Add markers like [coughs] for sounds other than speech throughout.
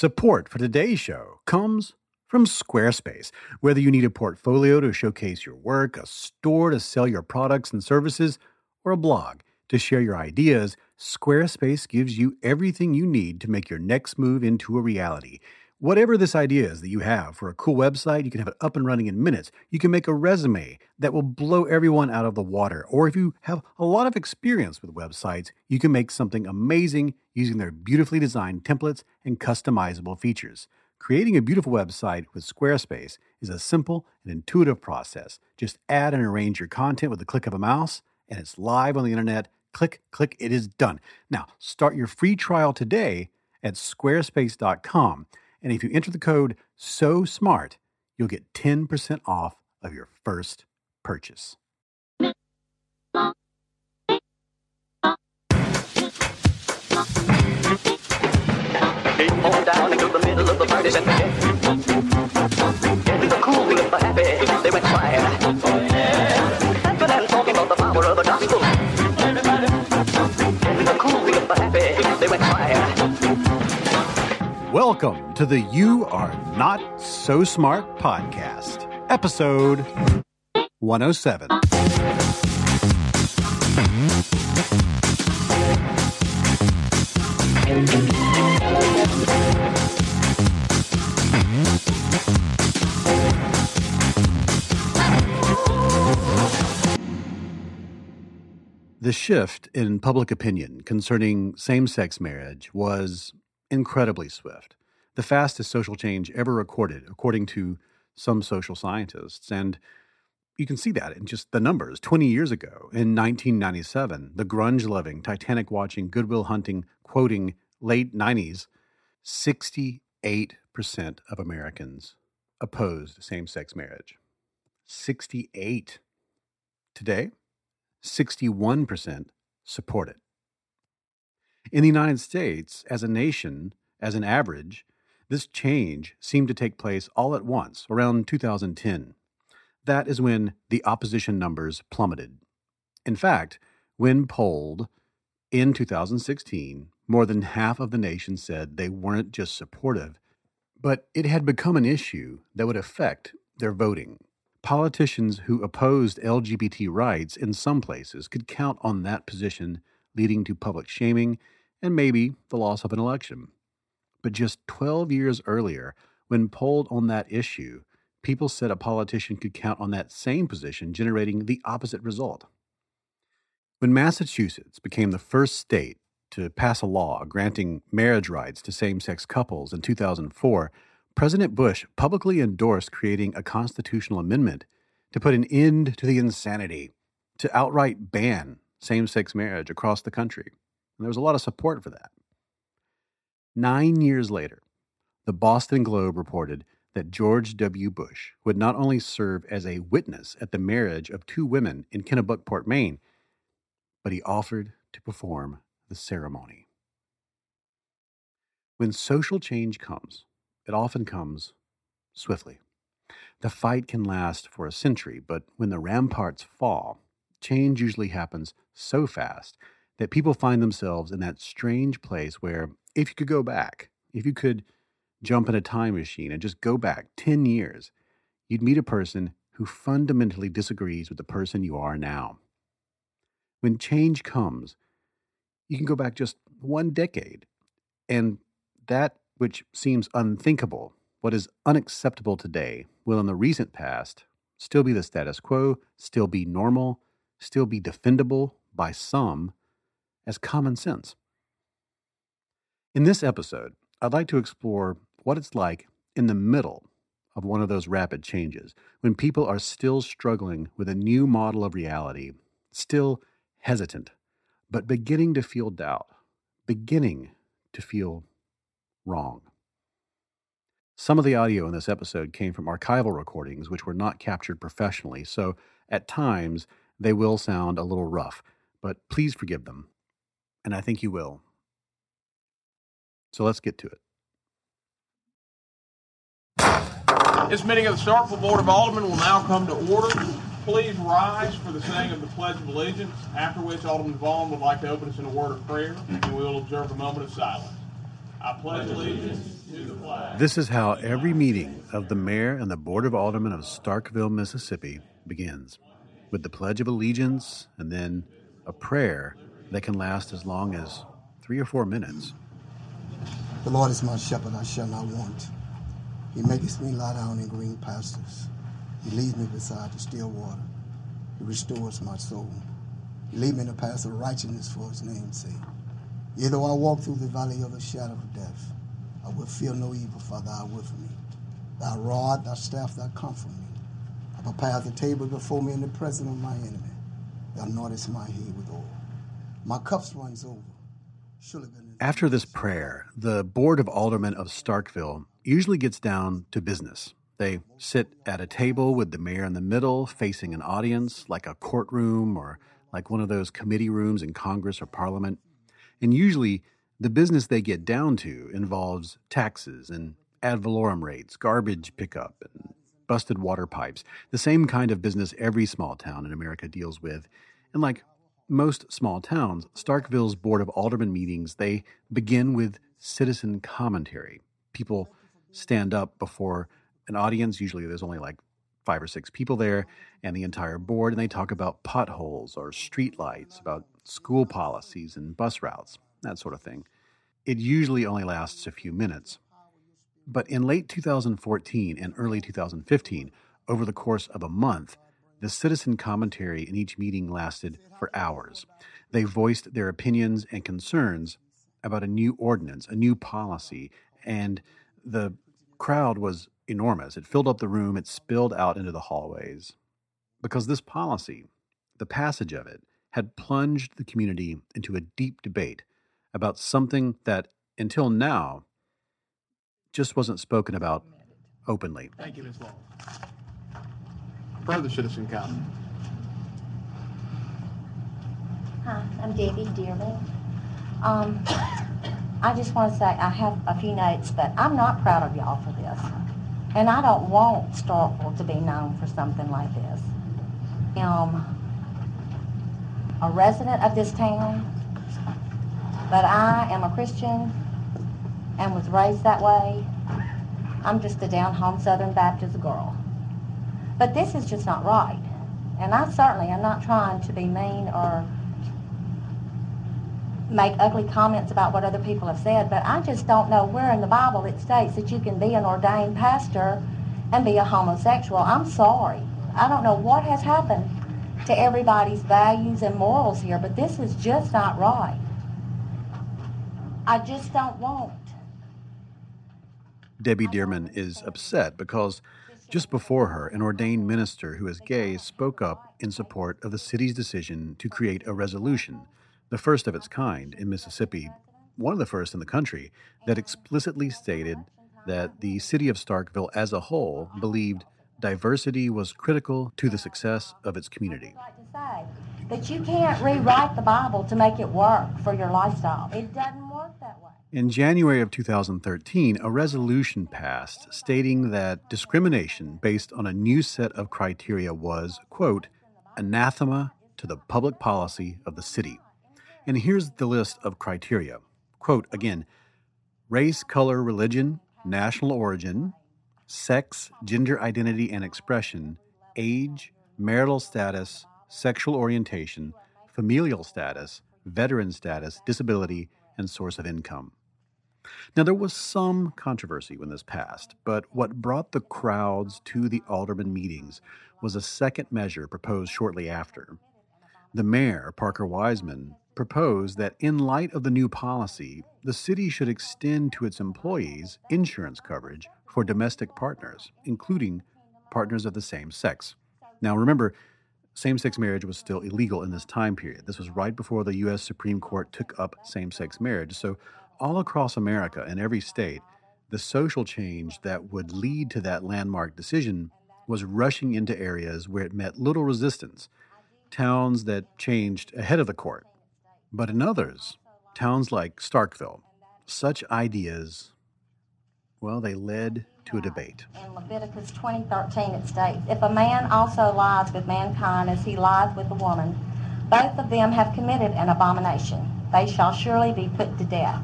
Support for today's show comes from Squarespace. Whether you need a portfolio to showcase your work, a store to sell your products and services, or a blog to share your ideas, Squarespace gives you everything you need to make your next move into a reality. Whatever this idea is that you have for a cool website, you can have it up and running in minutes. You can make a resume that will blow everyone out of the water. Or if you have a lot of experience with websites, you can make something amazing using their beautifully designed templates and customizable features. Creating a beautiful website with Squarespace is a simple and intuitive process. Just add and arrange your content with the click of a mouse, and it's live on the internet. Click, click, it is done. Now, start your free trial today at squarespace.com. And if you enter the code SO SMART, you'll get 10% off of your first purchase. The cool happy. Welcome to the You Are Not So Smart podcast, episode 107. The shift in public opinion concerning same sex marriage was incredibly swift, the fastest social change ever recorded, according to some social scientists. And you can see that in just the numbers. 20 years ago, in 1997, the grunge loving, Titanic watching, Goodwill hunting, quoting late 90s, 68% of Americans opposed same sex marriage. 68. Today, 61% support it. In the United States, as a nation, as an average, this change seemed to take place all at once, around 2010. That is when the opposition numbers plummeted. In fact, when polled in 2016, more than half of the nation said they weren't just supportive, but it had become an issue that would affect their voting. Politicians who opposed LGBT rights in some places could count on that position leading to public shaming and maybe the loss of an election. But just 12 years earlier, when polled on that issue, people said a politician could count on that same position, generating the opposite result. When Massachusetts became the first state to pass a law granting marriage rights to same sex couples in 2004, President Bush publicly endorsed creating a constitutional amendment to put an end to the insanity, to outright ban same sex marriage across the country. And there was a lot of support for that. Nine years later, the Boston Globe reported that George W. Bush would not only serve as a witness at the marriage of two women in Kennebunkport, Maine, but he offered to perform the ceremony. When social change comes, it often comes swiftly. The fight can last for a century, but when the ramparts fall, change usually happens so fast that people find themselves in that strange place where, if you could go back, if you could jump in a time machine and just go back 10 years, you'd meet a person who fundamentally disagrees with the person you are now. When change comes, you can go back just one decade, and that which seems unthinkable, what is unacceptable today, will in the recent past still be the status quo, still be normal, still be defendable by some as common sense. In this episode, I'd like to explore what it's like in the middle of one of those rapid changes, when people are still struggling with a new model of reality, still hesitant, but beginning to feel doubt, beginning to feel wrong. Some of the audio in this episode came from archival recordings, which were not captured professionally, so at times they will sound a little rough, but please forgive them. And I think you will. So let's get to it. This meeting of the Starkville Board of Aldermen will now come to order. Please rise for the saying of the Pledge of Allegiance, after which Alderman Vaughn would like to open us in a word of prayer, and we will observe a moment of silence. I pledge allegiance to the flag. This is how every meeting of the mayor and the board of aldermen of Starkville, Mississippi begins with the Pledge of Allegiance and then a prayer that can last as long as three or four minutes. The Lord is my shepherd, I shall not want. He maketh me lie down in green pastures. He leads me beside the still water. He restores my soul. He lead me in the path of righteousness for his name's sake. Yea, though I walk through the valley of the shadow of death, I will fear no evil, for thou art with me. Thy rod, thy staff, thy comfort me. Thou preparest the table before me in the presence of my enemy. Thou anointest my head with. My cups runs over. After this prayer, the Board of Aldermen of Starkville usually gets down to business. They sit at a table with the mayor in the middle, facing an audience, like a courtroom or like one of those committee rooms in Congress or Parliament. And usually, the business they get down to involves taxes and ad valorem rates, garbage pickup, and busted water pipes, the same kind of business every small town in America deals with. And like most small towns, Starkville's Board of Aldermen meetings, they begin with citizen commentary. People stand up before an audience, usually there's only like five or six people there, and the entire board, and they talk about potholes or streetlights, about school policies and bus routes, that sort of thing. It usually only lasts a few minutes. But in late 2014 and early 2015, over the course of a month, the citizen commentary in each meeting lasted for hours. They voiced their opinions and concerns about a new ordinance, a new policy, and the crowd was enormous. It filled up the room, it spilled out into the hallways. Because this policy, the passage of it, had plunged the community into a deep debate about something that, until now, just wasn't spoken about openly. Thank you, Ms. Long. Further citizen comment. Hi, I'm Debbie Dearman. Um, [coughs] I just want to say I have a few notes, but I'm not proud of y'all for this. And I don't want Starkville to be known for something like this. Um, a resident of this town, but I am a Christian and was raised that way. I'm just a down home Southern Baptist girl. But this is just not right. And I certainly am not trying to be mean or make ugly comments about what other people have said, but I just don't know where in the Bible it states that you can be an ordained pastor and be a homosexual. I'm sorry. I don't know what has happened to everybody's values and morals here, but this is just not right. I just don't want. Debbie Dearman is upset because just before her, an ordained minister who is gay oh, spoke up in support of the city's decision to create a resolution, the first of its kind in Mississippi, one of the first in the country, that explicitly stated that the city of Starkville as a whole believed diversity was critical to the success of its community. that you can't rewrite the Bible to make it work for your lifestyle. It doesn't work that way. In January of 2013, a resolution passed stating that discrimination based on a new set of criteria was, quote, anathema to the public policy of the city. And here's the list of criteria. Quote again, race, color, religion, national origin, sex, gender identity and expression, age, marital status, sexual orientation, familial status, veteran status, disability, and source of income. Now, there was some controversy when this passed, but what brought the crowds to the alderman meetings was a second measure proposed shortly after. The mayor, Parker Wiseman, proposed that in light of the new policy, the city should extend to its employees insurance coverage for domestic partners, including partners of the same sex. Now, remember, same sex marriage was still illegal in this time period. This was right before the U.S. Supreme Court took up same sex marriage. So, all across America, in every state, the social change that would lead to that landmark decision was rushing into areas where it met little resistance, towns that changed ahead of the court. But in others, towns like Starkville, such ideas, well, they led to a debate. In Leviticus 20:13 it states, "If a man also lies with mankind as he lies with a woman, both of them have committed an abomination. They shall surely be put to death."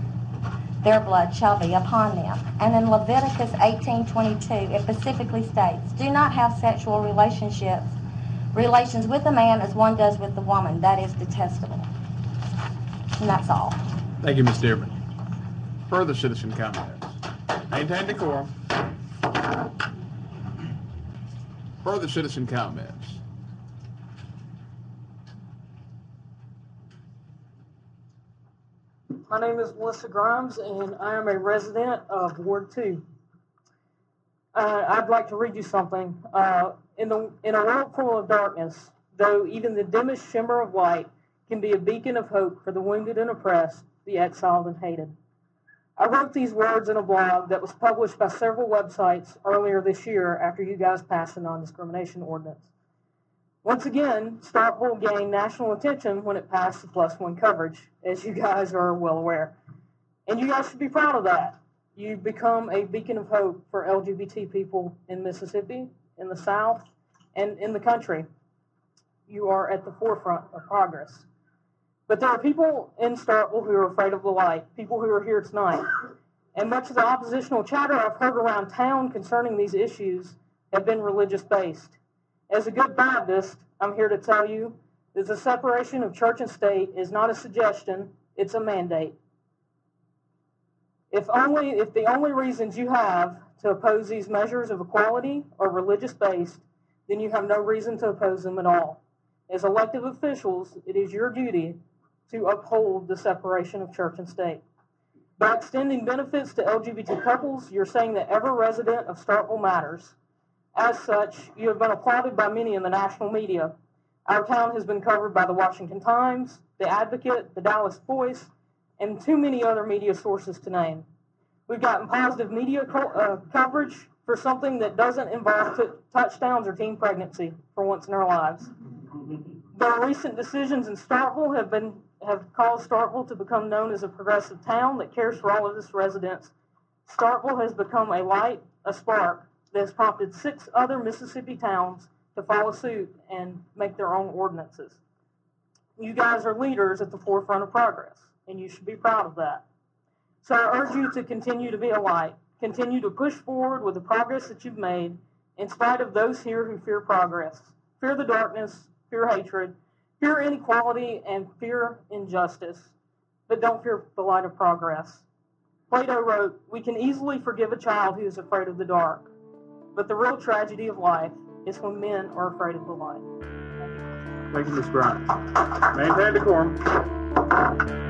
Their blood shall be upon them. And in Leviticus 18:22, it specifically states, "Do not have sexual relationships, relations with a man as one does with the woman. That is detestable." And that's all. Thank you, Ms. Dearman. Further citizen comments? Maintain decorum. Further citizen comments? My name is Melissa Grimes, and I am a resident of Ward 2. Uh, I'd like to read you something. Uh, in, the, in a world full of darkness, though even the dimmest shimmer of light can be a beacon of hope for the wounded and oppressed, the exiled and hated. I wrote these words in a blog that was published by several websites earlier this year after you guys passed the non discrimination ordinance. Once again, Starkville gained national attention when it passed the plus one coverage, as you guys are well aware. And you guys should be proud of that. You've become a beacon of hope for LGBT people in Mississippi, in the South, and in the country. You are at the forefront of progress. But there are people in Starkville who are afraid of the light, people who are here tonight. And much of the oppositional chatter I've heard around town concerning these issues have been religious based. As a good Baptist, I'm here to tell you that the separation of church and state is not a suggestion, it's a mandate. If only if the only reasons you have to oppose these measures of equality are religious based, then you have no reason to oppose them at all. As elected officials, it is your duty to uphold the separation of church and state. By extending benefits to LGBT couples, you're saying that every resident of Starkville matters. As such, you have been applauded by many in the national media. Our town has been covered by the Washington Times, the Advocate, the Dallas Voice, and too many other media sources to name. We've gotten positive media co- uh, coverage for something that doesn't involve touchdowns or teen pregnancy for once in our lives. The recent decisions in Starkville have been have caused Starkville to become known as a progressive town that cares for all of its residents. Starkville has become a light, a spark has prompted six other Mississippi towns to follow suit and make their own ordinances. You guys are leaders at the forefront of progress, and you should be proud of that. So I urge you to continue to be a light, continue to push forward with the progress that you've made, in spite of those here who fear progress, fear the darkness, fear hatred, fear inequality, and fear injustice, but don't fear the light of progress. Plato wrote, We can easily forgive a child who is afraid of the dark, but the real tragedy of life is when men are afraid of the light. Thank you, Ms. Grimes. Maintain decorum.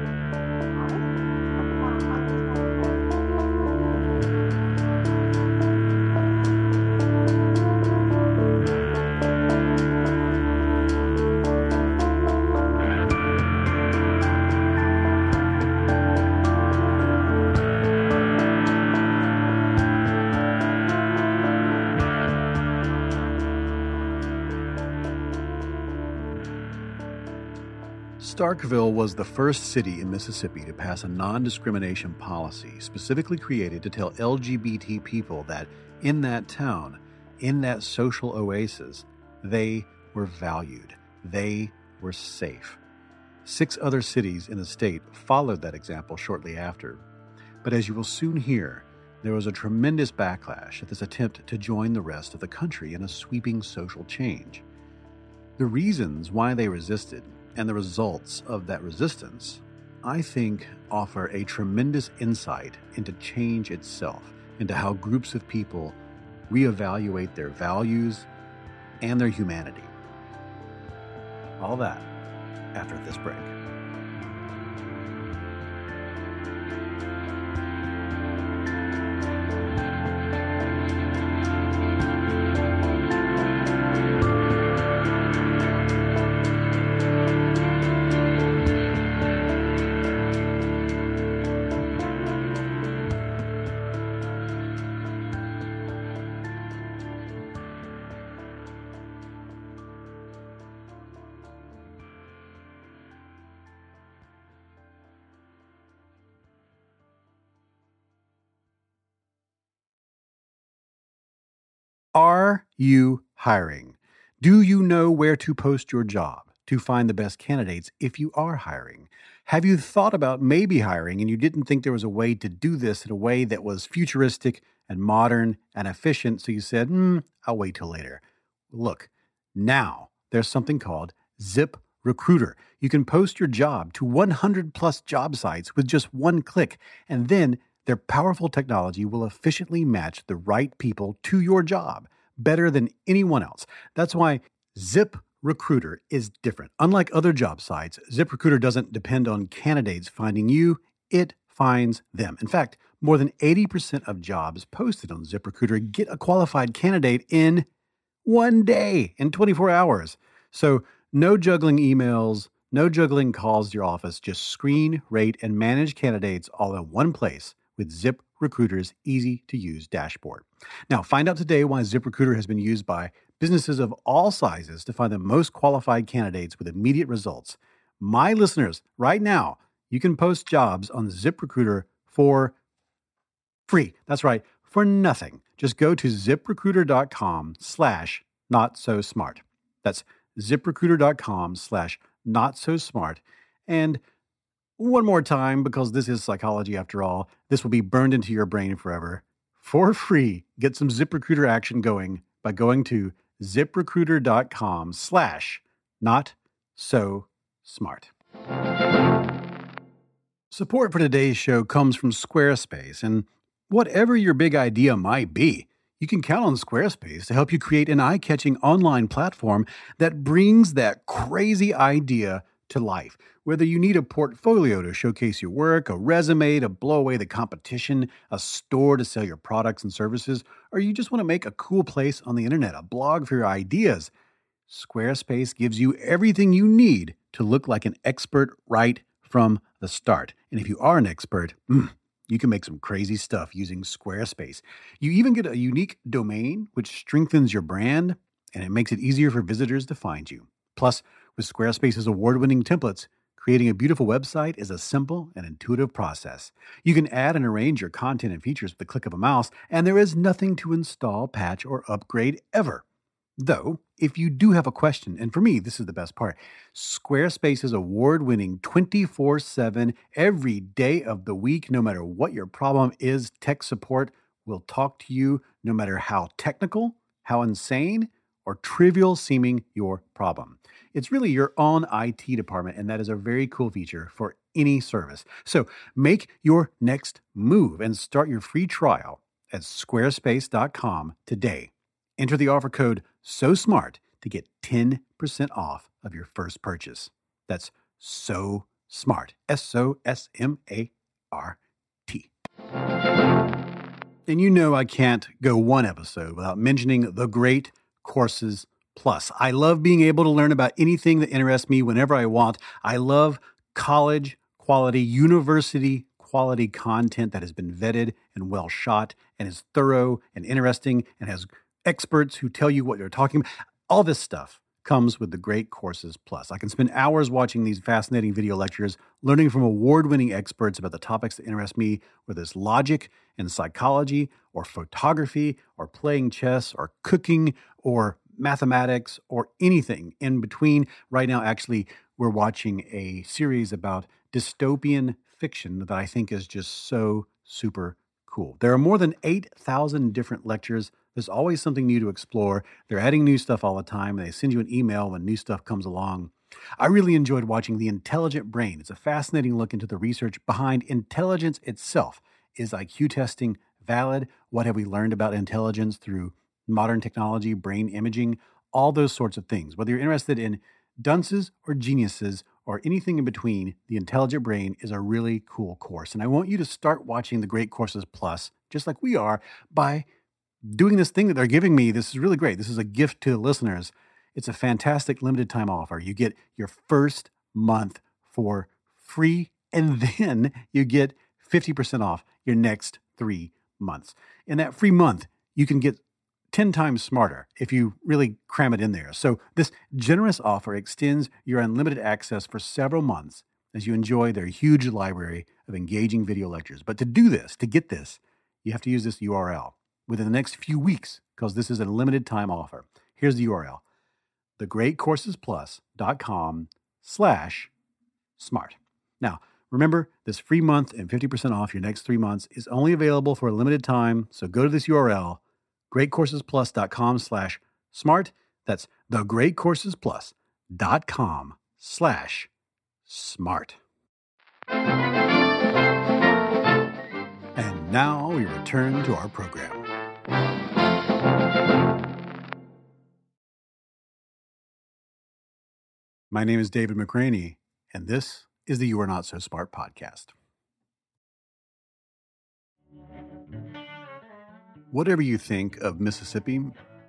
Starkville was the first city in Mississippi to pass a non discrimination policy specifically created to tell LGBT people that in that town, in that social oasis, they were valued, they were safe. Six other cities in the state followed that example shortly after. But as you will soon hear, there was a tremendous backlash at this attempt to join the rest of the country in a sweeping social change. The reasons why they resisted and the results of that resistance, I think, offer a tremendous insight into change itself, into how groups of people reevaluate their values and their humanity. All that after this break. You hiring? Do you know where to post your job to find the best candidates if you are hiring? Have you thought about maybe hiring and you didn't think there was a way to do this in a way that was futuristic and modern and efficient? So you said, hmm, I'll wait till later. Look, now there's something called Zip Recruiter. You can post your job to 100 plus job sites with just one click, and then their powerful technology will efficiently match the right people to your job better than anyone else. That's why Zip Recruiter is different. Unlike other job sites, ZipRecruiter doesn't depend on candidates finding you, it finds them. In fact, more than 80% of jobs posted on ZipRecruiter get a qualified candidate in one day, in 24 hours. So, no juggling emails, no juggling calls to your office, just screen, rate, and manage candidates all in one place with ZipRecruiter's easy to use dashboard. Now, find out today why ZipRecruiter has been used by businesses of all sizes to find the most qualified candidates with immediate results. My listeners, right now, you can post jobs on ZipRecruiter for free. That's right, for nothing. Just go to ziprecruiter.com slash not so smart. That's ziprecruiter.com slash not so smart. And one more time, because this is psychology after all, this will be burned into your brain forever. For free, get some ZipRecruiter action going by going to ziprecruiter.com slash not so smart. Support for today's show comes from Squarespace, and whatever your big idea might be, you can count on Squarespace to help you create an eye catching online platform that brings that crazy idea to life. Whether you need a portfolio to showcase your work, a resume to blow away the competition, a store to sell your products and services, or you just want to make a cool place on the internet, a blog for your ideas, Squarespace gives you everything you need to look like an expert right from the start. And if you are an expert, mm, [clears throat] you can make some crazy stuff using Squarespace. You even get a unique domain, which strengthens your brand and it makes it easier for visitors to find you. Plus, with Squarespace's award winning templates, creating a beautiful website is a simple and intuitive process. You can add and arrange your content and features with the click of a mouse, and there is nothing to install, patch, or upgrade ever. Though, if you do have a question, and for me, this is the best part Squarespace's award winning 24 7 every day of the week, no matter what your problem is, tech support will talk to you no matter how technical, how insane, or trivial seeming your problem. It's really your own IT department, and that is a very cool feature for any service. So make your next move and start your free trial at squarespace.com today. Enter the offer code so smart to get 10% off of your first purchase. That's so smart. S O S M A R T. And you know I can't go one episode without mentioning the great courses plus. I love being able to learn about anything that interests me whenever I want. I love college quality, university quality content that has been vetted and well shot and is thorough and interesting and has experts who tell you what they're talking about. All this stuff comes with the Great Courses Plus. I can spend hours watching these fascinating video lectures, learning from award winning experts about the topics that interest me, whether it's logic and psychology, or photography, or playing chess, or cooking, or mathematics, or anything in between. Right now, actually, we're watching a series about dystopian fiction that I think is just so super cool. There are more than 8,000 different lectures. There's always something new to explore. They're adding new stuff all the time, and they send you an email when new stuff comes along. I really enjoyed watching The Intelligent Brain. It's a fascinating look into the research behind intelligence itself. Is IQ testing valid? What have we learned about intelligence through modern technology, brain imaging, all those sorts of things. Whether you're interested in dunces or geniuses or anything in between, The Intelligent Brain is a really cool course. And I want you to start watching the Great Courses Plus, just like we are, by doing this thing that they're giving me. This is really great. This is a gift to the listeners. It's a fantastic limited time offer. You get your first month for free, and [laughs] then you get 50% off your next three months. In that free month, you can get 10 times smarter if you really cram it in there. So, this generous offer extends your unlimited access for several months as you enjoy their huge library of engaging video lectures. But to do this, to get this, you have to use this URL within the next few weeks because this is a limited time offer. Here's the URL thegreatcoursesplus.com slash smart. Now, remember, this free month and 50% off your next three months is only available for a limited time, so go to this URL, greatcoursesplus.com slash smart. That's thegreatcoursesplus.com slash smart. And now we return to our program. My name is David McRaney, and this is the You Are Not So Smart podcast. Whatever you think of Mississippi,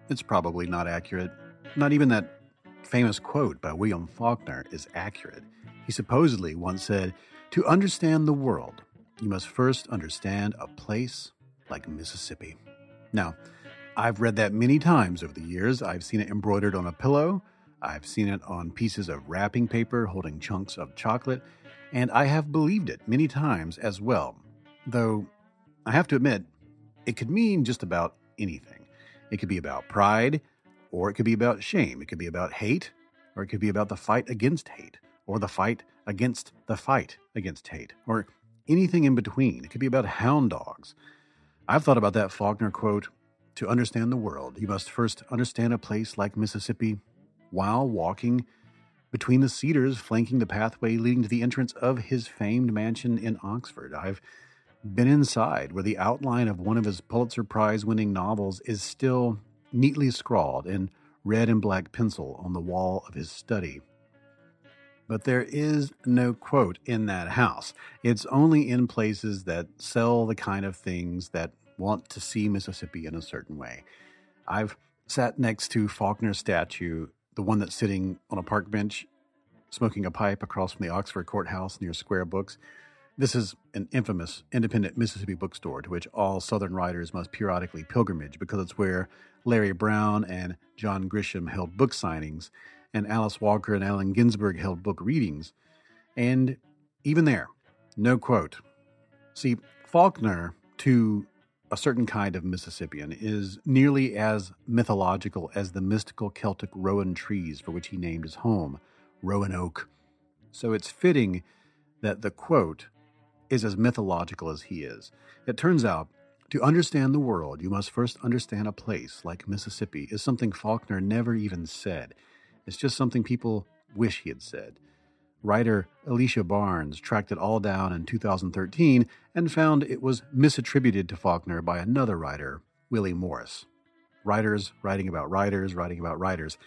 it's probably not accurate. Not even that famous quote by William Faulkner is accurate. He supposedly once said, To understand the world, you must first understand a place like Mississippi. Now, I've read that many times over the years. I've seen it embroidered on a pillow. I've seen it on pieces of wrapping paper holding chunks of chocolate, and I have believed it many times as well. Though, I have to admit, it could mean just about anything. It could be about pride, or it could be about shame. It could be about hate, or it could be about the fight against hate, or the fight against the fight against hate, or anything in between. It could be about hound dogs. I've thought about that Faulkner quote To understand the world, you must first understand a place like Mississippi while walking between the cedars flanking the pathway leading to the entrance of his famed mansion in Oxford. I've been inside where the outline of one of his Pulitzer Prize winning novels is still neatly scrawled in red and black pencil on the wall of his study. But there is no quote in that house. It's only in places that sell the kind of things that want to see Mississippi in a certain way. I've sat next to Faulkner's statue, the one that's sitting on a park bench smoking a pipe across from the Oxford Courthouse near Square Books. This is an infamous independent Mississippi bookstore to which all Southern writers must periodically pilgrimage because it's where Larry Brown and John Grisham held book signings, and Alice Walker and Allen Ginsberg held book readings. And even there, no quote. See, Faulkner, to a certain kind of Mississippian, is nearly as mythological as the mystical Celtic rowan trees for which he named his home, Rowan Oak. So it's fitting that the quote is as mythological as he is. It turns out, to understand the world, you must first understand a place like Mississippi, is something Faulkner never even said. It's just something people wish he had said. Writer Alicia Barnes tracked it all down in 2013 and found it was misattributed to Faulkner by another writer, Willie Morris. Writers writing about writers, writing about writers.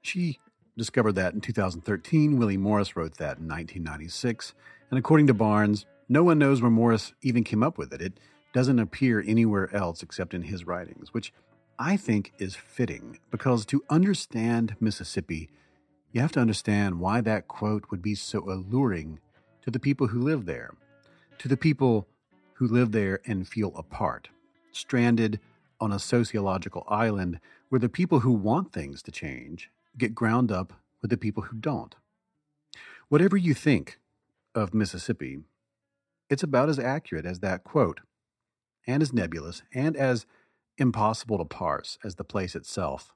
She discovered that in 2013. Willie Morris wrote that in 1996. And according to Barnes, no one knows where Morris even came up with it. It doesn't appear anywhere else except in his writings, which I think is fitting because to understand Mississippi, you have to understand why that quote would be so alluring to the people who live there, to the people who live there and feel apart, stranded on a sociological island where the people who want things to change get ground up with the people who don't. Whatever you think of Mississippi, it's about as accurate as that quote, and as nebulous, and as impossible to parse as the place itself.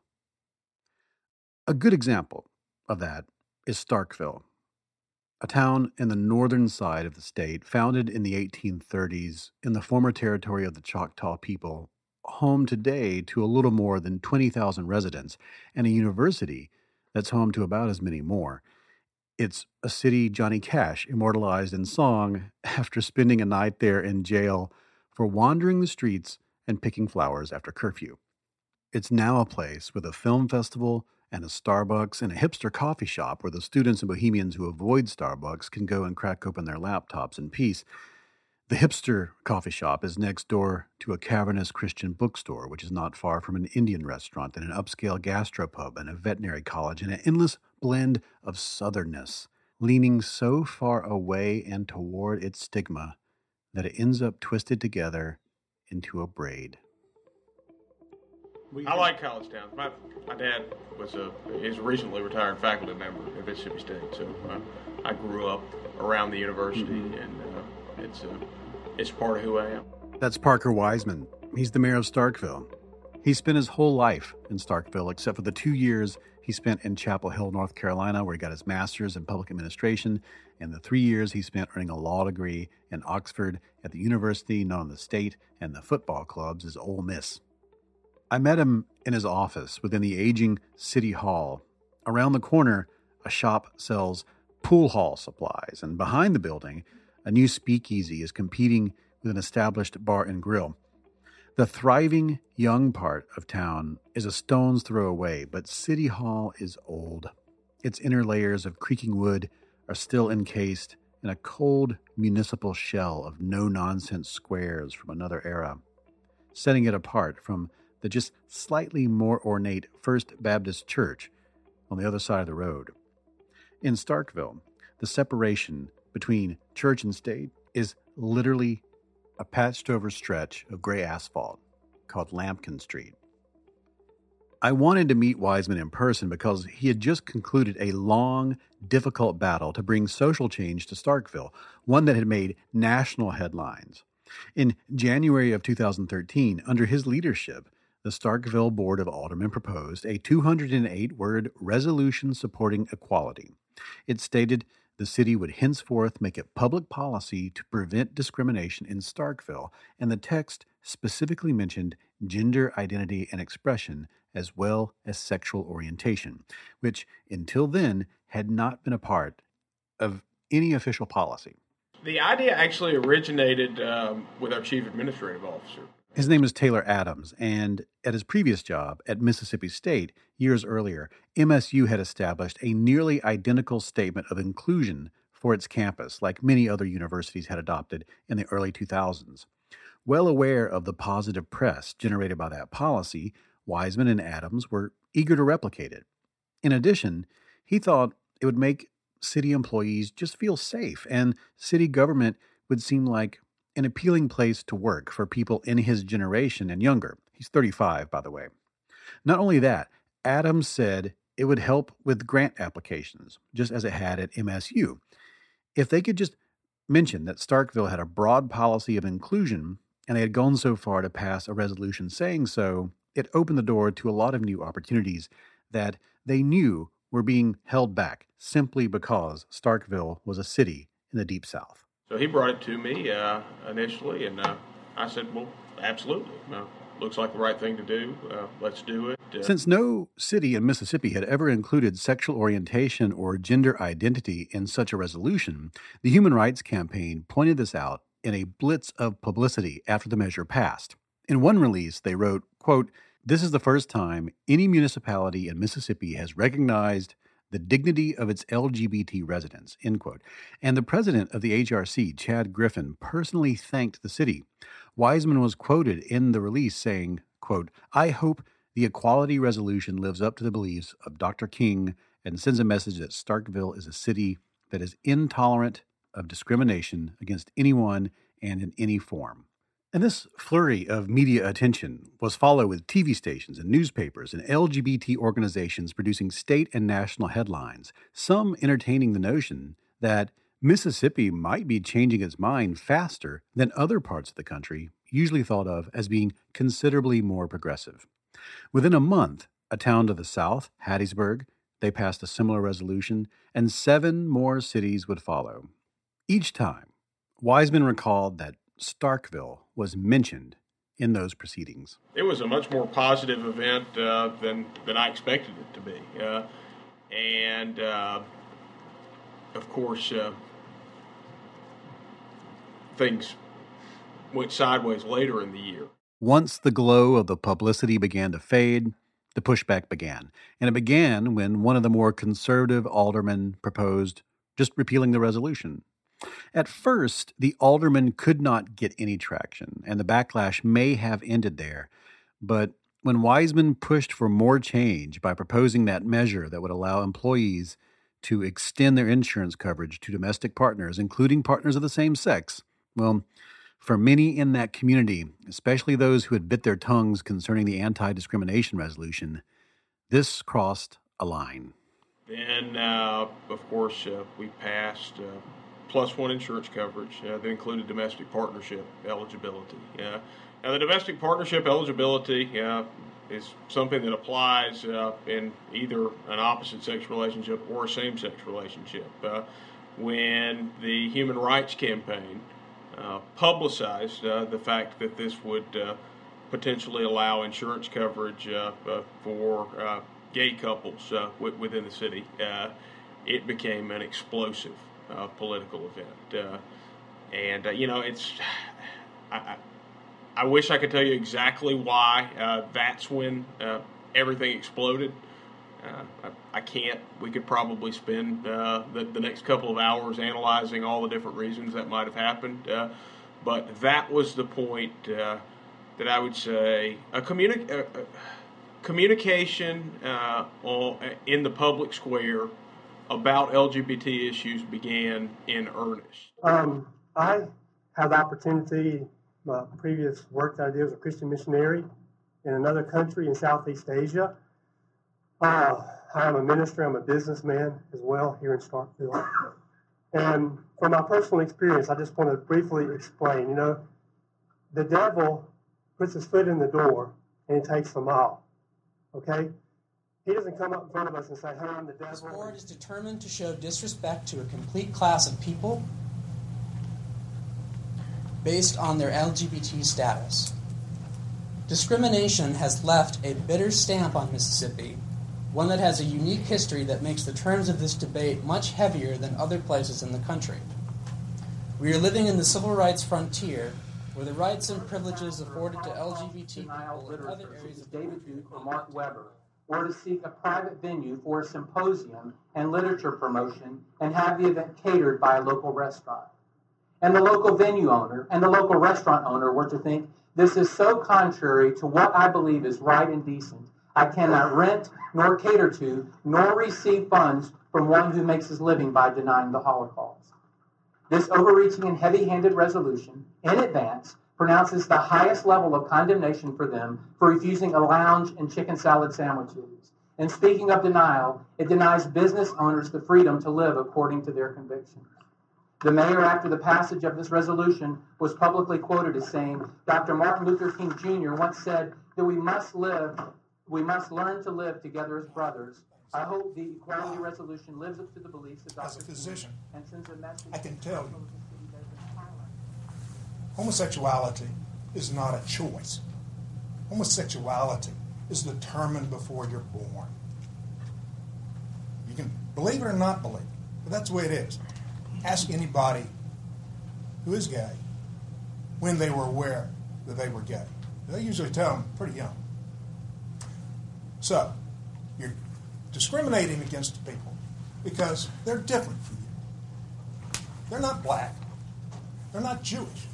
A good example of that is Starkville, a town in the northern side of the state founded in the 1830s in the former territory of the Choctaw people, home today to a little more than 20,000 residents, and a university that's home to about as many more. It's a city Johnny Cash immortalized in song [laughs] after spending a night there in jail for wandering the streets and picking flowers after curfew. It's now a place with a film festival and a Starbucks and a hipster coffee shop where the students and bohemians who avoid Starbucks can go and crack open their laptops in peace. The hipster coffee shop is next door to a cavernous Christian bookstore, which is not far from an Indian restaurant and an upscale gastropub and a veterinary college and an endless blend of southernness, leaning so far away and toward its stigma that it ends up twisted together into a braid. I like college towns. My, my dad was a is a recently retired faculty member at Mississippi State, so uh, I grew up around the university, and uh, it's uh, it's part of who I am. That's Parker Wiseman. He's the mayor of Starkville. He spent his whole life in Starkville, except for the two years he spent in Chapel Hill, North Carolina, where he got his master's in public administration, and the three years he spent earning a law degree in Oxford at the university known in the state and the football clubs as Ole Miss. I met him in his office within the aging City Hall. Around the corner, a shop sells pool hall supplies, and behind the building, a new speakeasy is competing with an established bar and grill. The thriving young part of town is a stone's throw away, but City Hall is old. Its inner layers of creaking wood are still encased in a cold municipal shell of no nonsense squares from another era, setting it apart from the just slightly more ornate First Baptist Church on the other side of the road. In Starkville, the separation between church and state is literally a patched over stretch of gray asphalt called Lampkin Street. I wanted to meet Wiseman in person because he had just concluded a long, difficult battle to bring social change to Starkville, one that had made national headlines. In January of 2013, under his leadership, the Starkville Board of Aldermen proposed a 208 word resolution supporting equality. It stated the city would henceforth make it public policy to prevent discrimination in Starkville, and the text specifically mentioned gender identity and expression as well as sexual orientation, which until then had not been a part of any official policy. The idea actually originated um, with our chief administrative officer. His name is Taylor Adams, and at his previous job at Mississippi State years earlier, MSU had established a nearly identical statement of inclusion for its campus, like many other universities had adopted in the early 2000s. Well aware of the positive press generated by that policy, Wiseman and Adams were eager to replicate it. In addition, he thought it would make city employees just feel safe, and city government would seem like an appealing place to work for people in his generation and younger. He's 35, by the way. Not only that, Adams said it would help with grant applications, just as it had at MSU. If they could just mention that Starkville had a broad policy of inclusion and they had gone so far to pass a resolution saying so, it opened the door to a lot of new opportunities that they knew were being held back simply because Starkville was a city in the Deep South. So he brought it to me uh, initially, and uh, I said, "Well, absolutely. Uh, looks like the right thing to do. Uh, let's do it." Uh, Since no city in Mississippi had ever included sexual orientation or gender identity in such a resolution, the Human Rights Campaign pointed this out in a blitz of publicity after the measure passed. In one release, they wrote, quote, "This is the first time any municipality in Mississippi has recognized the dignity of its LGBT residents, end quote. And the president of the HRC, Chad Griffin, personally thanked the city. Wiseman was quoted in the release saying, quote, I hope the equality resolution lives up to the beliefs of Dr. King and sends a message that Starkville is a city that is intolerant of discrimination against anyone and in any form. And this flurry of media attention was followed with TV stations and newspapers and LGBT organizations producing state and national headlines, some entertaining the notion that Mississippi might be changing its mind faster than other parts of the country, usually thought of as being considerably more progressive. Within a month, a town to the south, Hattiesburg, they passed a similar resolution, and seven more cities would follow. Each time, Wiseman recalled that Starkville was mentioned in those proceedings. It was a much more positive event uh, than than I expected it to be, uh, and uh, of course, uh, things went sideways later in the year. Once the glow of the publicity began to fade, the pushback began, and it began when one of the more conservative aldermen proposed just repealing the resolution. At first, the alderman could not get any traction, and the backlash may have ended there. But when Wiseman pushed for more change by proposing that measure that would allow employees to extend their insurance coverage to domestic partners, including partners of the same sex, well, for many in that community, especially those who had bit their tongues concerning the anti discrimination resolution, this crossed a line. Then, uh, of course, uh, we passed uh, plus one insurance coverage uh, that included domestic partnership eligibility. Now, the domestic partnership eligibility, uh, is something that applies uh, in either an opposite sex relationship or a same sex relationship. Uh, when the Human Rights Campaign uh, publicized the fact that this would potentially allow insurance coverage for gay couples within the city, it became an explosive political event. and, you know, it's. [sighs] I, I wish I could tell you exactly why uh, that's when uh, everything exploded. Uh, I, I, can't. We could probably spend uh, the, the, next couple of hours analyzing all the different reasons that might have happened. Uh, but that was the point uh, that I would say a communi- communication in the public square about LGBT issues began in earnest. Um, I had the opportunity my previous work that I did as a Christian missionary in another country in Southeast Asia. Uh, I'm a minister, I'm a businessman as well here in Starkville. And from my personal experience, I just want to briefly explain. You know, the devil puts his foot in the door and he takes a mile. Okay? He doesn't come up in front of us and say, Hey, I'm the devil. This board is determined to show disrespect to a complete class of people based on their LGBT status. Discrimination has left a bitter stamp on Mississippi, one that has a unique history that makes the terms of this debate much heavier than other places in the country. We are living in the civil rights frontier where the rights and privileges afforded to LGBT people in other areas of David Duke or Mark Weber or to seek a private venue for a symposium and literature promotion and have the event catered by a local restaurant and the local venue owner and the local restaurant owner were to think, this is so contrary to what I believe is right and decent. I cannot rent, nor cater to, nor receive funds from one who makes his living by denying the Holocaust. This overreaching and heavy handed resolution, in advance, pronounces the highest level of condemnation for them for refusing a lounge and chicken salad sandwiches. And speaking of denial, it denies business owners the freedom to live according to their convictions. The mayor, after the passage of this resolution, was publicly quoted as saying, Dr. Martin Luther King Jr. once said that we must live, we must learn to live together as brothers. I hope the equality resolution lives up to the beliefs of Dr. As a physician, King and sends a message. I can tell you, homosexuality is not a choice. Homosexuality is determined before you're born. You can believe it or not believe it, but that's the way it is ask anybody who is gay when they were aware that they were gay. They usually tell them pretty young. So, you're discriminating against people because they're different from you. They're not black. They're not Jewish.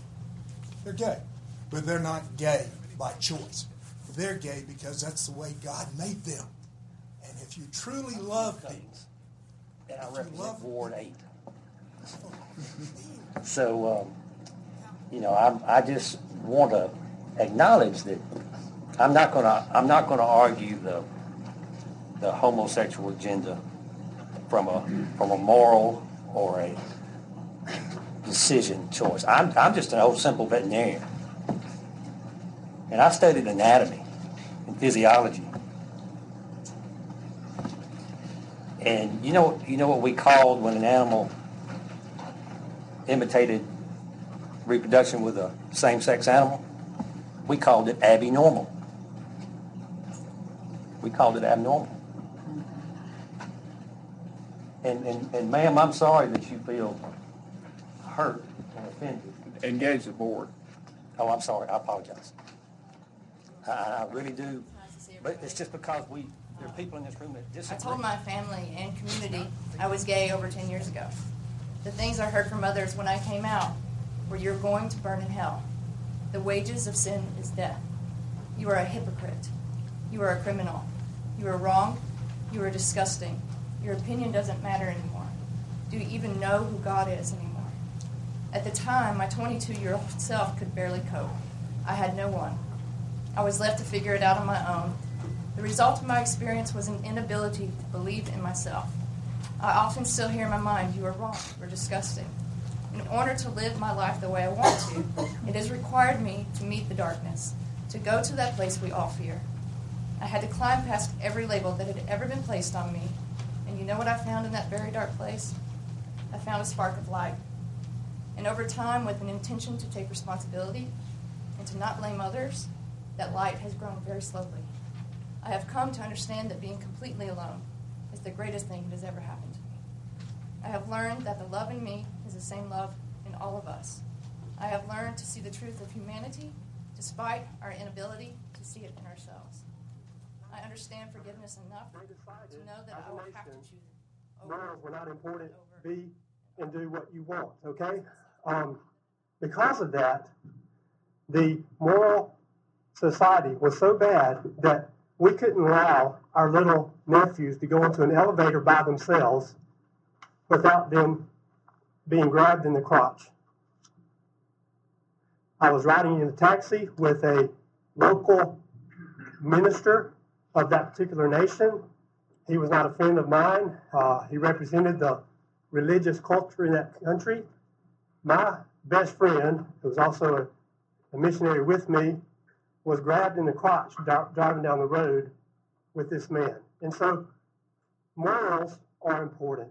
They're gay. But they're not gay by choice. They're gay because that's the way God made them. And if you truly love people, and I represent Ward 8 [laughs] so, um, you know, I, I just want to acknowledge that I'm not going to I'm not going to argue the the homosexual agenda from a from a moral or a decision choice. I'm I'm just an old simple veterinarian, and I studied anatomy and physiology. And you know you know what we called when an animal imitated reproduction with a same-sex animal, we called it abnormal. We called it abnormal. And, and, and ma'am, I'm sorry that you feel hurt and offended. Engage the board. Oh, I'm sorry. I apologize. I, I really do. But it's just because we, there are people in this room that disagree. I told my family and community I was gay over 10 years ago. The things I heard from others when I came out were you're going to burn in hell. The wages of sin is death. You are a hypocrite. You are a criminal. You are wrong. You are disgusting. Your opinion doesn't matter anymore. Do you even know who God is anymore? At the time, my 22 year old self could barely cope. I had no one. I was left to figure it out on my own. The result of my experience was an inability to believe in myself. I often still hear in my mind, You are wrong, you're disgusting. In order to live my life the way I want to, it has required me to meet the darkness, to go to that place we all fear. I had to climb past every label that had ever been placed on me. And you know what I found in that very dark place? I found a spark of light. And over time, with an intention to take responsibility and to not blame others, that light has grown very slowly. I have come to understand that being completely alone is the greatest thing that has ever happened to me. I have learned that the love in me is the same love in all of us. I have learned to see the truth of humanity despite our inability to see it in ourselves. I understand forgiveness enough to know that I will have to choose over were not important. Be and do what you want. Okay. Um, because of that, the moral society was so bad that we couldn't allow our little nephews to go into an elevator by themselves without them being grabbed in the crotch. I was riding in a taxi with a local minister of that particular nation. He was not a friend of mine. Uh, he represented the religious culture in that country. My best friend, who was also a, a missionary with me, was grabbed in the crotch driving down the road with this man. And so morals are important.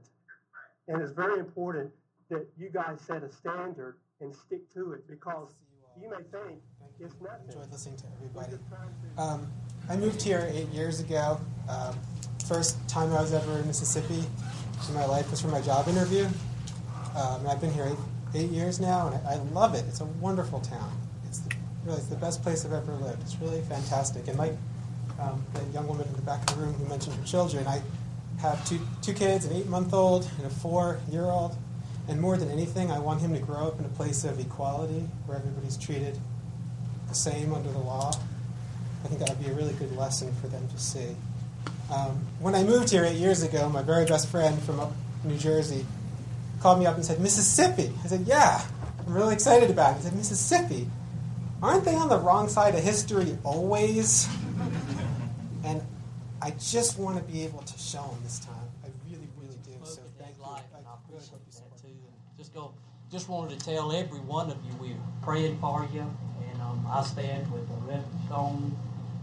And it's very important that you guys set a standard and stick to it because you may think it's nothing. Enjoyed listening to everybody. Um, I moved here eight years ago. Um, first time I was ever in Mississippi in my life was for my job interview. Um, and I've been here eight, eight years now, and I, I, love it. It's a wonderful town. It's the, really it's the best place I've ever lived. It's really fantastic. And like um, the young woman in the back of the room who mentioned her children, I have two, two kids, an eight-month-old and a four-year-old. And more than anything, I want him to grow up in a place of equality where everybody's treated the same under the law. I think that would be a really good lesson for them to see. Um, when I moved here eight years ago, my very best friend from New Jersey called me up and said, Mississippi. I said, Yeah, I'm really excited about it. He said, Mississippi. Aren't they on the wrong side of history always? and I just want to be able to show them this time. I really, really do. So thank you. I really hope you support too. Just go. Just wanted to tell every one of you we're praying for you, and um, I stand with Reverend Stone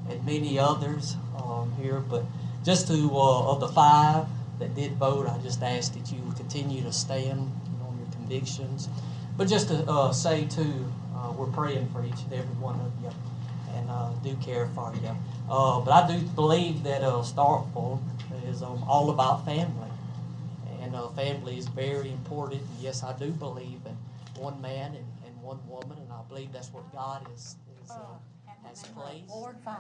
and many others um, here. But just to uh, of the five that did vote, I just ask that you continue to stand on your convictions. But just to uh, say too, uh, we're praying for each and every one of you, and uh, do care for you. Uh, but I do believe that uh, Starkville is um, all about family, and uh, family is very important. And yes, I do believe in one man and, and one woman, and I believe that's what God is, is has placed. Ward five.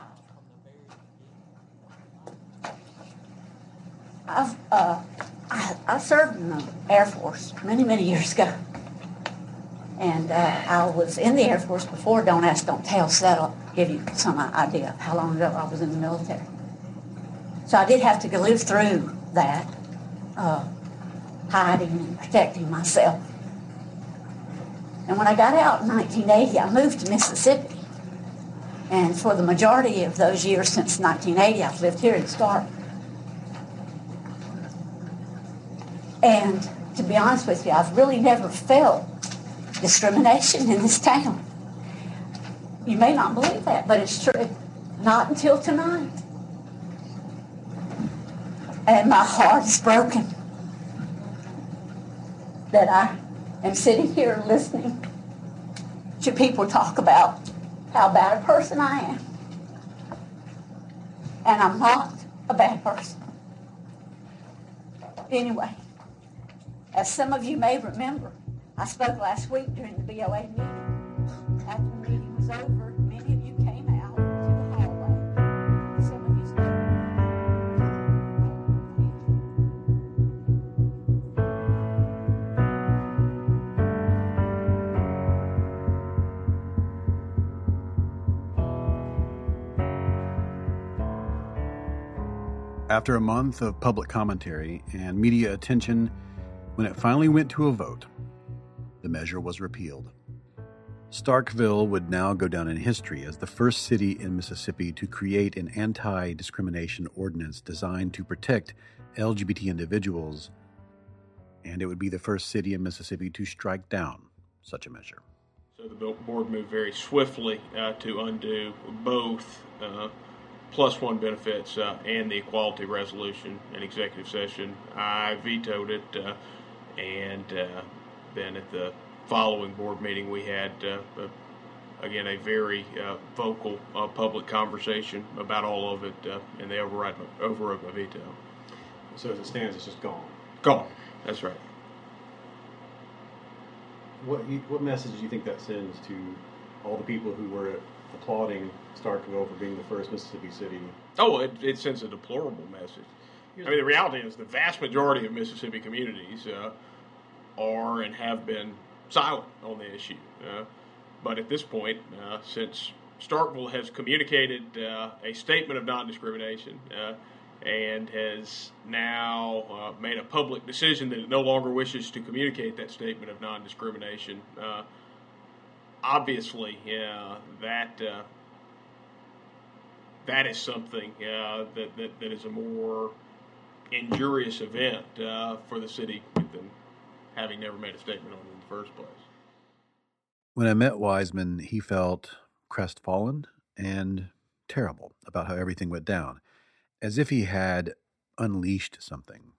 I've, uh, I, I, served in the Air Force many, many years ago. And uh, I was in the Air Force before Don't Ask, Don't Tell, so that'll give you some idea of how long ago I was in the military. So I did have to live through that, uh, hiding and protecting myself. And when I got out in 1980, I moved to Mississippi. And for the majority of those years since 1980, I've lived here in Stark. And to be honest with you, I've really never felt discrimination in this town. You may not believe that, but it's true. Not until tonight. And my heart is broken that I am sitting here listening to people talk about how bad a person I am. And I'm not a bad person. Anyway, as some of you may remember, I spoke last week during the BOA meeting. After the meeting was over, many of you came out to the hallway. Some of you After a month of public commentary and media attention, when it finally went to a vote, the measure was repealed. Starkville would now go down in history as the first city in Mississippi to create an anti discrimination ordinance designed to protect LGBT individuals, and it would be the first city in Mississippi to strike down such a measure. So the board moved very swiftly uh, to undo both uh, plus one benefits uh, and the equality resolution in executive session. I vetoed it, uh, and uh, then at the following board meeting, we had uh, again a very uh, vocal uh, public conversation about all of it, and they override overrode my veto. So as it stands, it's just gone. Gone. That's right. What what message do you think that sends to all the people who were applauding Starkville for being the first Mississippi city. Oh, it, it sends a deplorable message. I mean, the reality is the vast majority of Mississippi communities uh, are and have been silent on the issue. Uh, but at this point, uh, since Starkville has communicated uh, a statement of non discrimination uh, and has now uh, made a public decision that it no longer wishes to communicate that statement of non discrimination, obviously, that that is something uh, that, that that is a more injurious event uh, for the city than having never made a statement on it in the first place. When I met Wiseman, he felt crestfallen and terrible about how everything went down, as if he had unleashed something,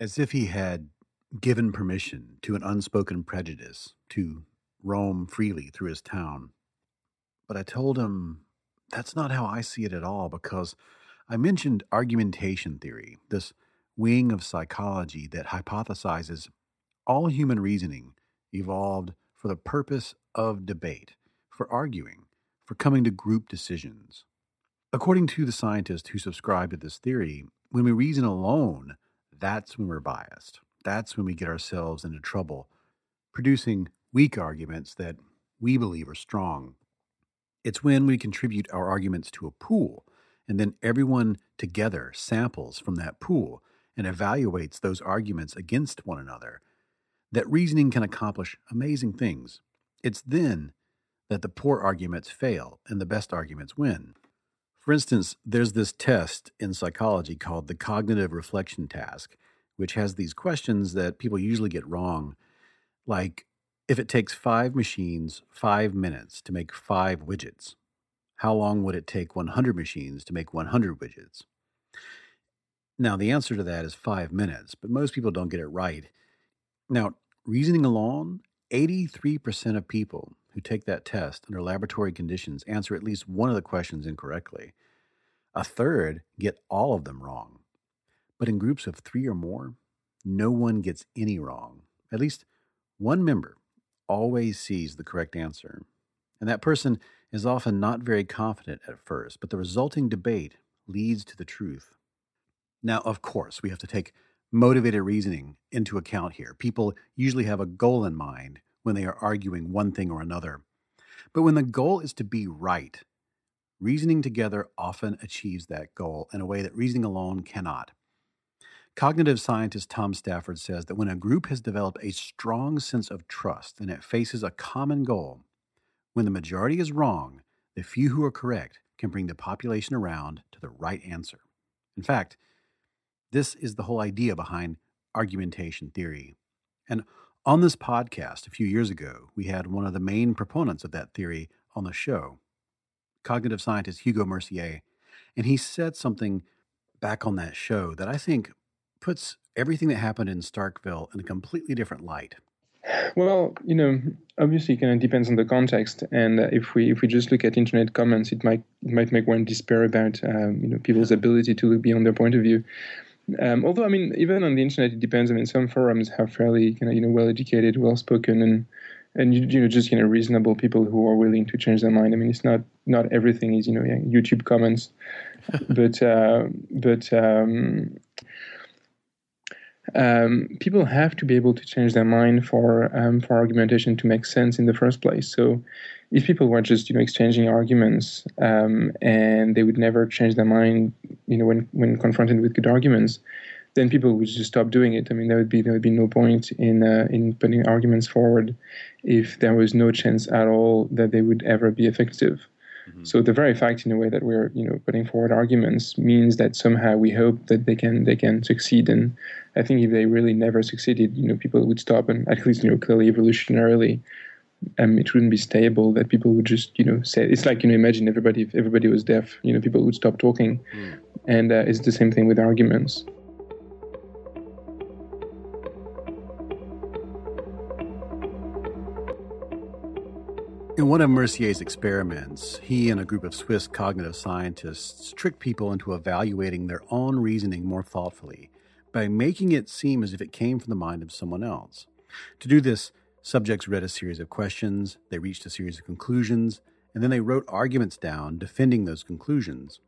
as if he had given permission to an unspoken prejudice to roam freely through his town. But I told him that's not how I see it at all because I mentioned argumentation theory, this wing of psychology that hypothesizes all human reasoning evolved for the purpose of debate, for arguing, for coming to group decisions. According to the scientists who subscribe to this theory, when we reason alone, that's when we're biased. That's when we get ourselves into trouble, producing weak arguments that we believe are strong. It's when we contribute our arguments to a pool, and then everyone together samples from that pool and evaluates those arguments against one another, that reasoning can accomplish amazing things. It's then that the poor arguments fail and the best arguments win. For instance, there's this test in psychology called the cognitive reflection task, which has these questions that people usually get wrong, like if it takes five machines five minutes to make five widgets, how long would it take 100 machines to make 100 widgets? Now, the answer to that is five minutes, but most people don't get it right. Now, reasoning alone, 83% of people who take that test under laboratory conditions answer at least one of the questions incorrectly. A third get all of them wrong. But in groups of three or more, no one gets any wrong. At least one member always sees the correct answer. And that person is often not very confident at first, but the resulting debate leads to the truth. Now, of course, we have to take motivated reasoning into account here. People usually have a goal in mind when they are arguing one thing or another. But when the goal is to be right, reasoning together often achieves that goal in a way that reasoning alone cannot. Cognitive scientist Tom Stafford says that when a group has developed a strong sense of trust and it faces a common goal, when the majority is wrong, the few who are correct can bring the population around to the right answer. In fact, this is the whole idea behind argumentation theory. And on this podcast a few years ago, we had one of the main proponents of that theory on the show, cognitive scientist Hugo Mercier. And he said something back on that show that I think puts everything that happened in Starkville in a completely different light. Well, you know, obviously, it kind of depends on the context. And uh, if we if we just look at internet comments, it might it might make one despair about um, you know people's ability to look beyond their point of view. Um, although, I mean, even on the internet, it depends. I mean, some forums have fairly kind of you know well educated, well spoken, and and you, you know just you know reasonable people who are willing to change their mind. I mean, it's not not everything is you know YouTube comments, [laughs] but uh, but um, um, people have to be able to change their mind for um, for argumentation to make sense in the first place. So, if people were just you know exchanging arguments um, and they would never change their mind, you know, when when confronted with good arguments, then people would just stop doing it. I mean, there would be there would be no point in uh, in putting arguments forward if there was no chance at all that they would ever be effective. Mm-hmm. So the very fact, in a way, that we're you know putting forward arguments means that somehow we hope that they can they can succeed. And I think if they really never succeeded, you know, people would stop and at least you know clearly evolutionarily, um, it wouldn't be stable. That people would just, you know, say it's like you know, imagine everybody if everybody was deaf, you know, people would stop talking, Mm. and uh, it's the same thing with arguments. In one of Mercier's experiments, he and a group of Swiss cognitive scientists tricked people into evaluating their own reasoning more thoughtfully by making it seem as if it came from the mind of someone else. To do this, subjects read a series of questions, they reached a series of conclusions, and then they wrote arguments down defending those conclusions.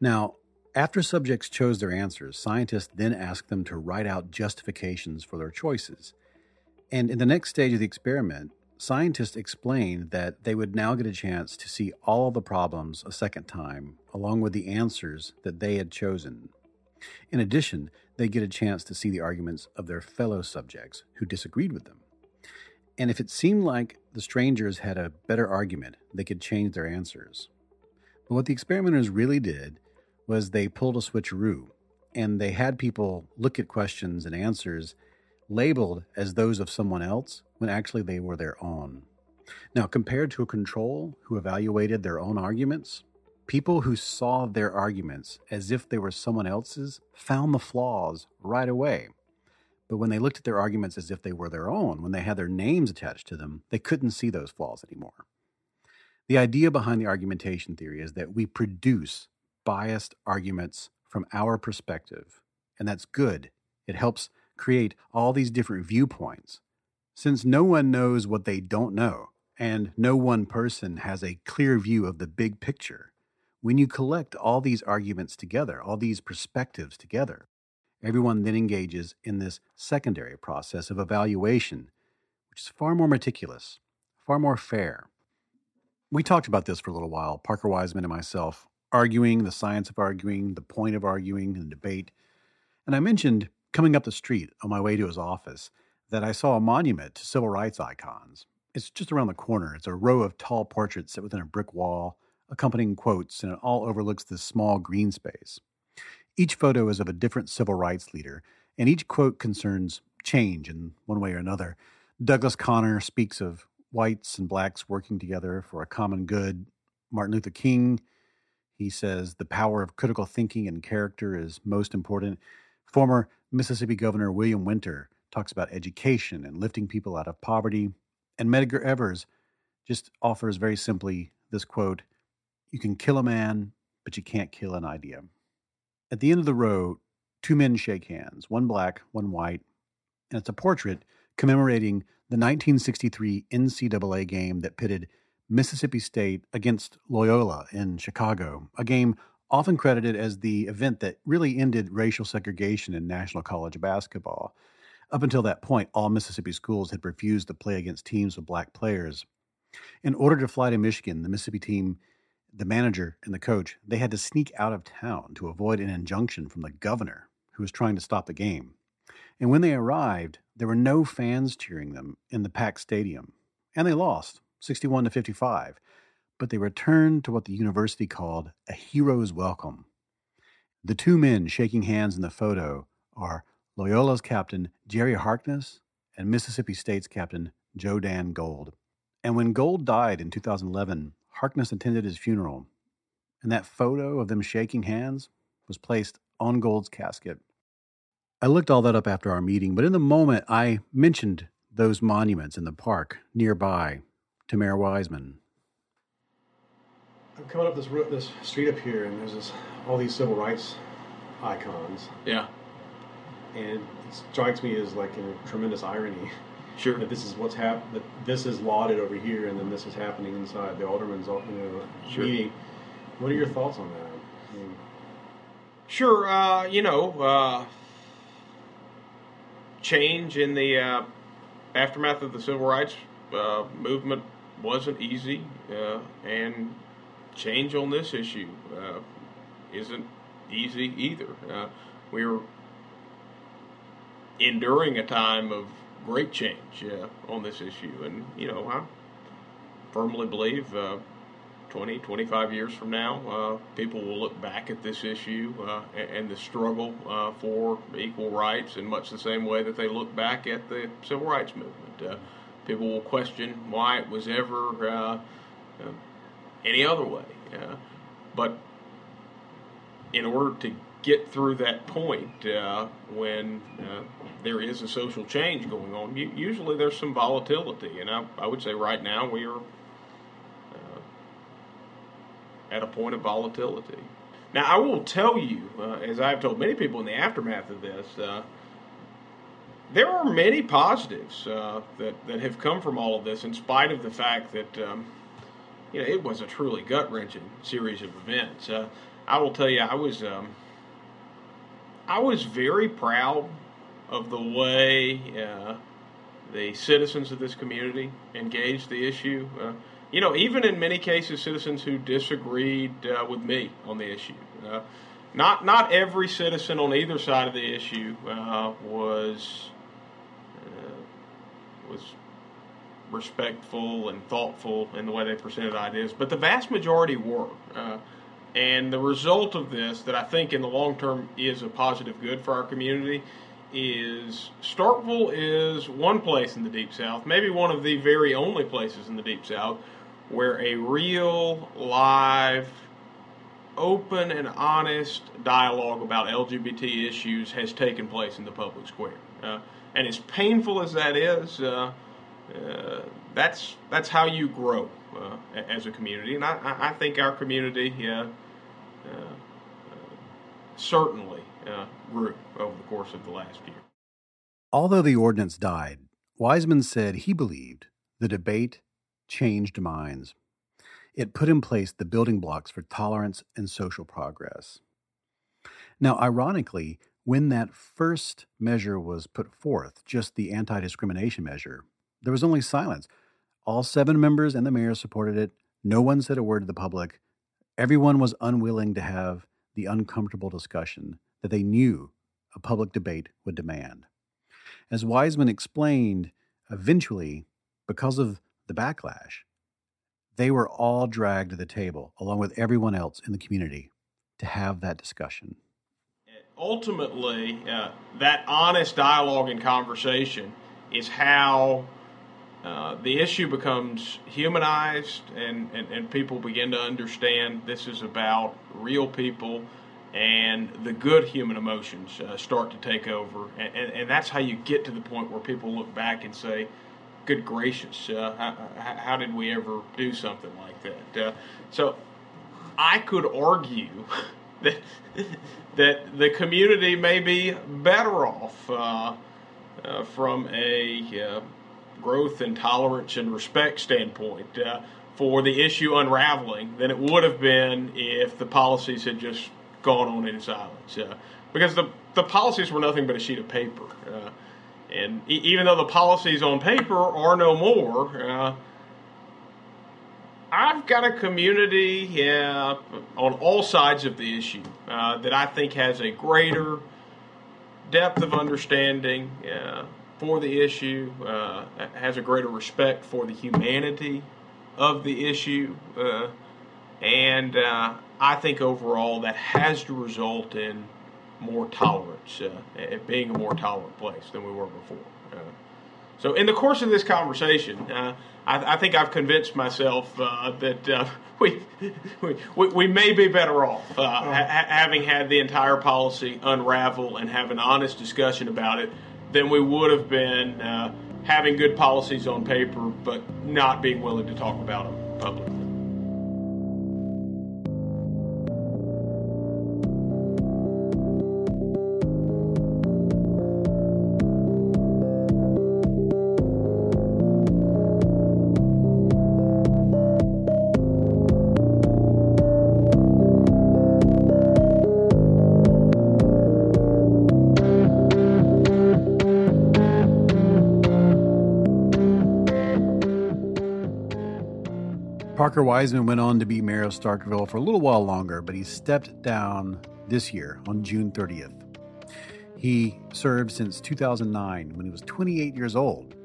Now, after subjects chose their answers, scientists then asked them to write out justifications for their choices. And in the next stage of the experiment, scientists explained that they would now get a chance to see all the problems a second time, along with the answers that they had chosen. In addition, they get a chance to see the arguments of their fellow subjects who disagreed with them. And if it seemed like the strangers had a better argument, they could change their answers. But what the experimenters really did was they pulled a switcheroo and they had people look at questions and answers labeled as those of someone else when actually they were their own. Now, compared to a control who evaluated their own arguments, people who saw their arguments as if they were someone else's found the flaws right away. But when they looked at their arguments as if they were their own, when they had their names attached to them, they couldn't see those flaws anymore. The idea behind the argumentation theory is that we produce biased arguments from our perspective, and that's good. It helps create all these different viewpoints. Since no one knows what they don't know, and no one person has a clear view of the big picture, when you collect all these arguments together, all these perspectives together, everyone then engages in this secondary process of evaluation, which is far more meticulous, far more fair. We talked about this for a little while, Parker Wiseman and myself, arguing the science of arguing, the point of arguing, and debate. And I mentioned coming up the street on my way to his office that I saw a monument to civil rights icons. It's just around the corner. It's a row of tall portraits set within a brick wall, accompanying quotes, and it all overlooks this small green space. Each photo is of a different civil rights leader, and each quote concerns change in one way or another. Douglas Conner speaks of whites and blacks working together for a common good. Martin Luther King, he says the power of critical thinking and character is most important. Former Mississippi Governor William Winter talks about education and lifting people out of poverty. And Medgar Evers just offers very simply this quote You can kill a man, but you can't kill an idea. At the end of the row, two men shake hands, one black, one white, and it's a portrait commemorating the 1963 NCAA game that pitted Mississippi State against Loyola in Chicago, a game often credited as the event that really ended racial segregation in national college basketball. Up until that point, all Mississippi schools had refused to play against teams with black players. In order to fly to Michigan, the Mississippi team, the manager and the coach, they had to sneak out of town to avoid an injunction from the governor who was trying to stop the game. And when they arrived, there were no fans cheering them in the packed stadium. And they lost, 61 to 55. But they returned to what the university called a hero's welcome. The two men shaking hands in the photo are Loyola's captain Jerry Harkness and Mississippi State's captain Joe Dan Gold. And when Gold died in 2011, Harkness attended his funeral. And that photo of them shaking hands was placed on Gold's casket. I looked all that up after our meeting, but in the moment I mentioned those monuments in the park nearby to Mayor Wiseman. I'm coming up this ro- this street up here, and there's this, all these civil rights icons. Yeah. And it strikes me as like a tremendous irony. Sure. That this is what's hap- that this is lauded over here, and then this is happening inside the alderman's you know Sure. meeting. What are your thoughts on that? I mean, Sure, uh, you know, uh, change in the uh, aftermath of the civil rights uh, movement wasn't easy, uh, and change on this issue uh, isn't easy either. Uh, we're enduring a time of great change uh, on this issue, and you know, I firmly believe. Uh, 20, 25 years from now, uh, people will look back at this issue uh, and, the struggle uh, for equal rights in much the same way that they look back at the civil rights movement. People will question why it was ever any other way. Uh, but in order to get through that point uh, when uh, there is a social change going on, usually there's some volatility. And I, I would say right now we are uh, at a point of volatility. Now, I will tell you, uh, as I've told many people in the aftermath of this, uh, there are many positives uh, that, that have come from all of this, in spite of the fact that um, you know it was a truly gut wrenching series of events. I will tell you, I was um, I was very proud of the way uh, the citizens of this community engaged the issue. Uh, you know, even in many cases, citizens who disagreed uh, with me on the issue. Uh, not not every citizen on either side of the issue uh, was uh, was respectful and thoughtful in the way they presented ideas, but the vast majority were. And the result of this, that I think in the long term is a positive good for our community, is Starkville is one place in the Deep South, maybe one of the very only places in the Deep South, where a real, live, open, and honest dialogue about LGBT issues has taken place in the public square. Uh, and as painful as that is, uh, uh, that's that's how you grow uh, as a community. And I, I think our community uh, certainly uh, grew over the course of the last year. Although the ordinance died, Wiseman said he believed the debate changed minds. It put in place the building blocks for tolerance and social progress. Now, ironically, when that first measure was put forth, just the anti discrimination measure, there was only silence. All seven members and the mayor supported it. No one said a word to the public. Everyone was unwilling to have the uncomfortable discussion that they knew a public debate would demand. As Wiseman explained, eventually, because of the backlash, they were all dragged to the table, along with everyone else in the community, to have that discussion. Ultimately, uh, that honest dialogue and conversation is how uh, the issue becomes humanized and, and, and people begin to understand this is about real people and the good human emotions uh, start to take over. And, and, and, that's how you get to the point where people look back and say, good gracious, uh, how, how, did we ever do something like that? Uh, so I could argue [laughs] that, that the community may be better off uh, from a growth and tolerance and respect standpoint uh, for the issue unraveling than it would have been if the policies had just gone on in silence. Uh, because the, the policies were nothing but a sheet of paper. Uh, and e- even though the policies on paper are no more, uh, I've got a community on all sides of the issue uh, that I think has a greater depth of understanding uh, for the issue, uh, has a greater respect for the humanity of the issue, uh, and uh, I think overall that has to result in more tolerance, uh, it being a more tolerant place than we were before. Uh, so, in the course of this conversation, uh, I, I, think I've convinced myself that [laughs] we, we, we may be better off ha- having had the entire policy unravel and have an honest discussion about it than we would have been uh, having good policies on paper, but not being willing to talk about them publicly. Parker Wiseman went on to be mayor of Starkville for a little while longer, but he stepped down this year on June 30th. He served since 2009 when he was 28 years old,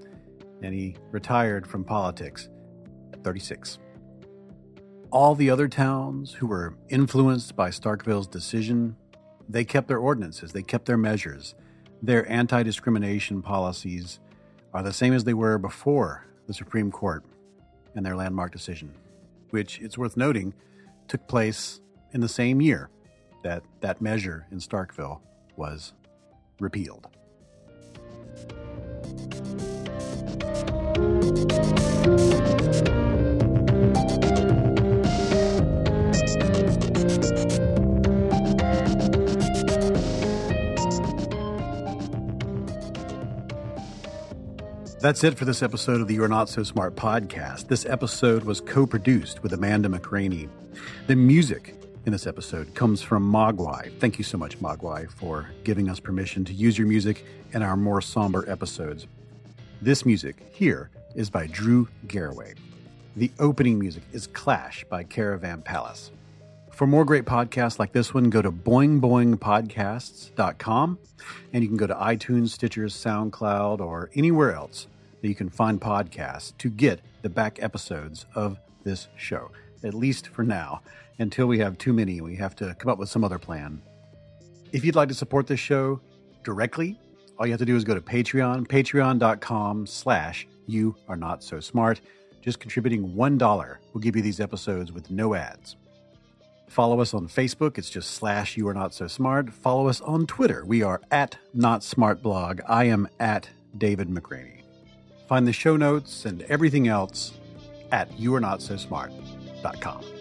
and he retired from politics at 36. All the other towns who were influenced by Starkville's decision, they kept their ordinances, they kept their measures. Their anti discrimination policies are the same as they were before the Supreme Court and their landmark decision, which it's worth noting took place in the same year that that measure in Starkville was repealed. That's it for this episode of the You're Not So Smart podcast. This episode was co produced with Amanda McRaney. The music in this episode comes from Mogwai. Thank you so much, Mogwai, for giving us permission to use your music in our more somber episodes. This music here is by Drew Garraway. The opening music is Clash by Caravan Palace. For more great podcasts like this one, go to boingboingpodcasts.com and you can go to iTunes, Stitcher, SoundCloud, or anywhere else that you can find podcasts to get the back episodes of this show, at least for now, until we have too many we have to come up with some other plan. If you'd like to support this show directly, all you have to do is go to Patreon, patreon.com slash you are not so smart. Just contributing $1 will give you these episodes with no ads. Follow us on Facebook. It's just slash you are not so smart. Follow us on Twitter. We are at not smart blog. I am at David McRaney. Find the show notes and everything else at youarenotsosmart.com.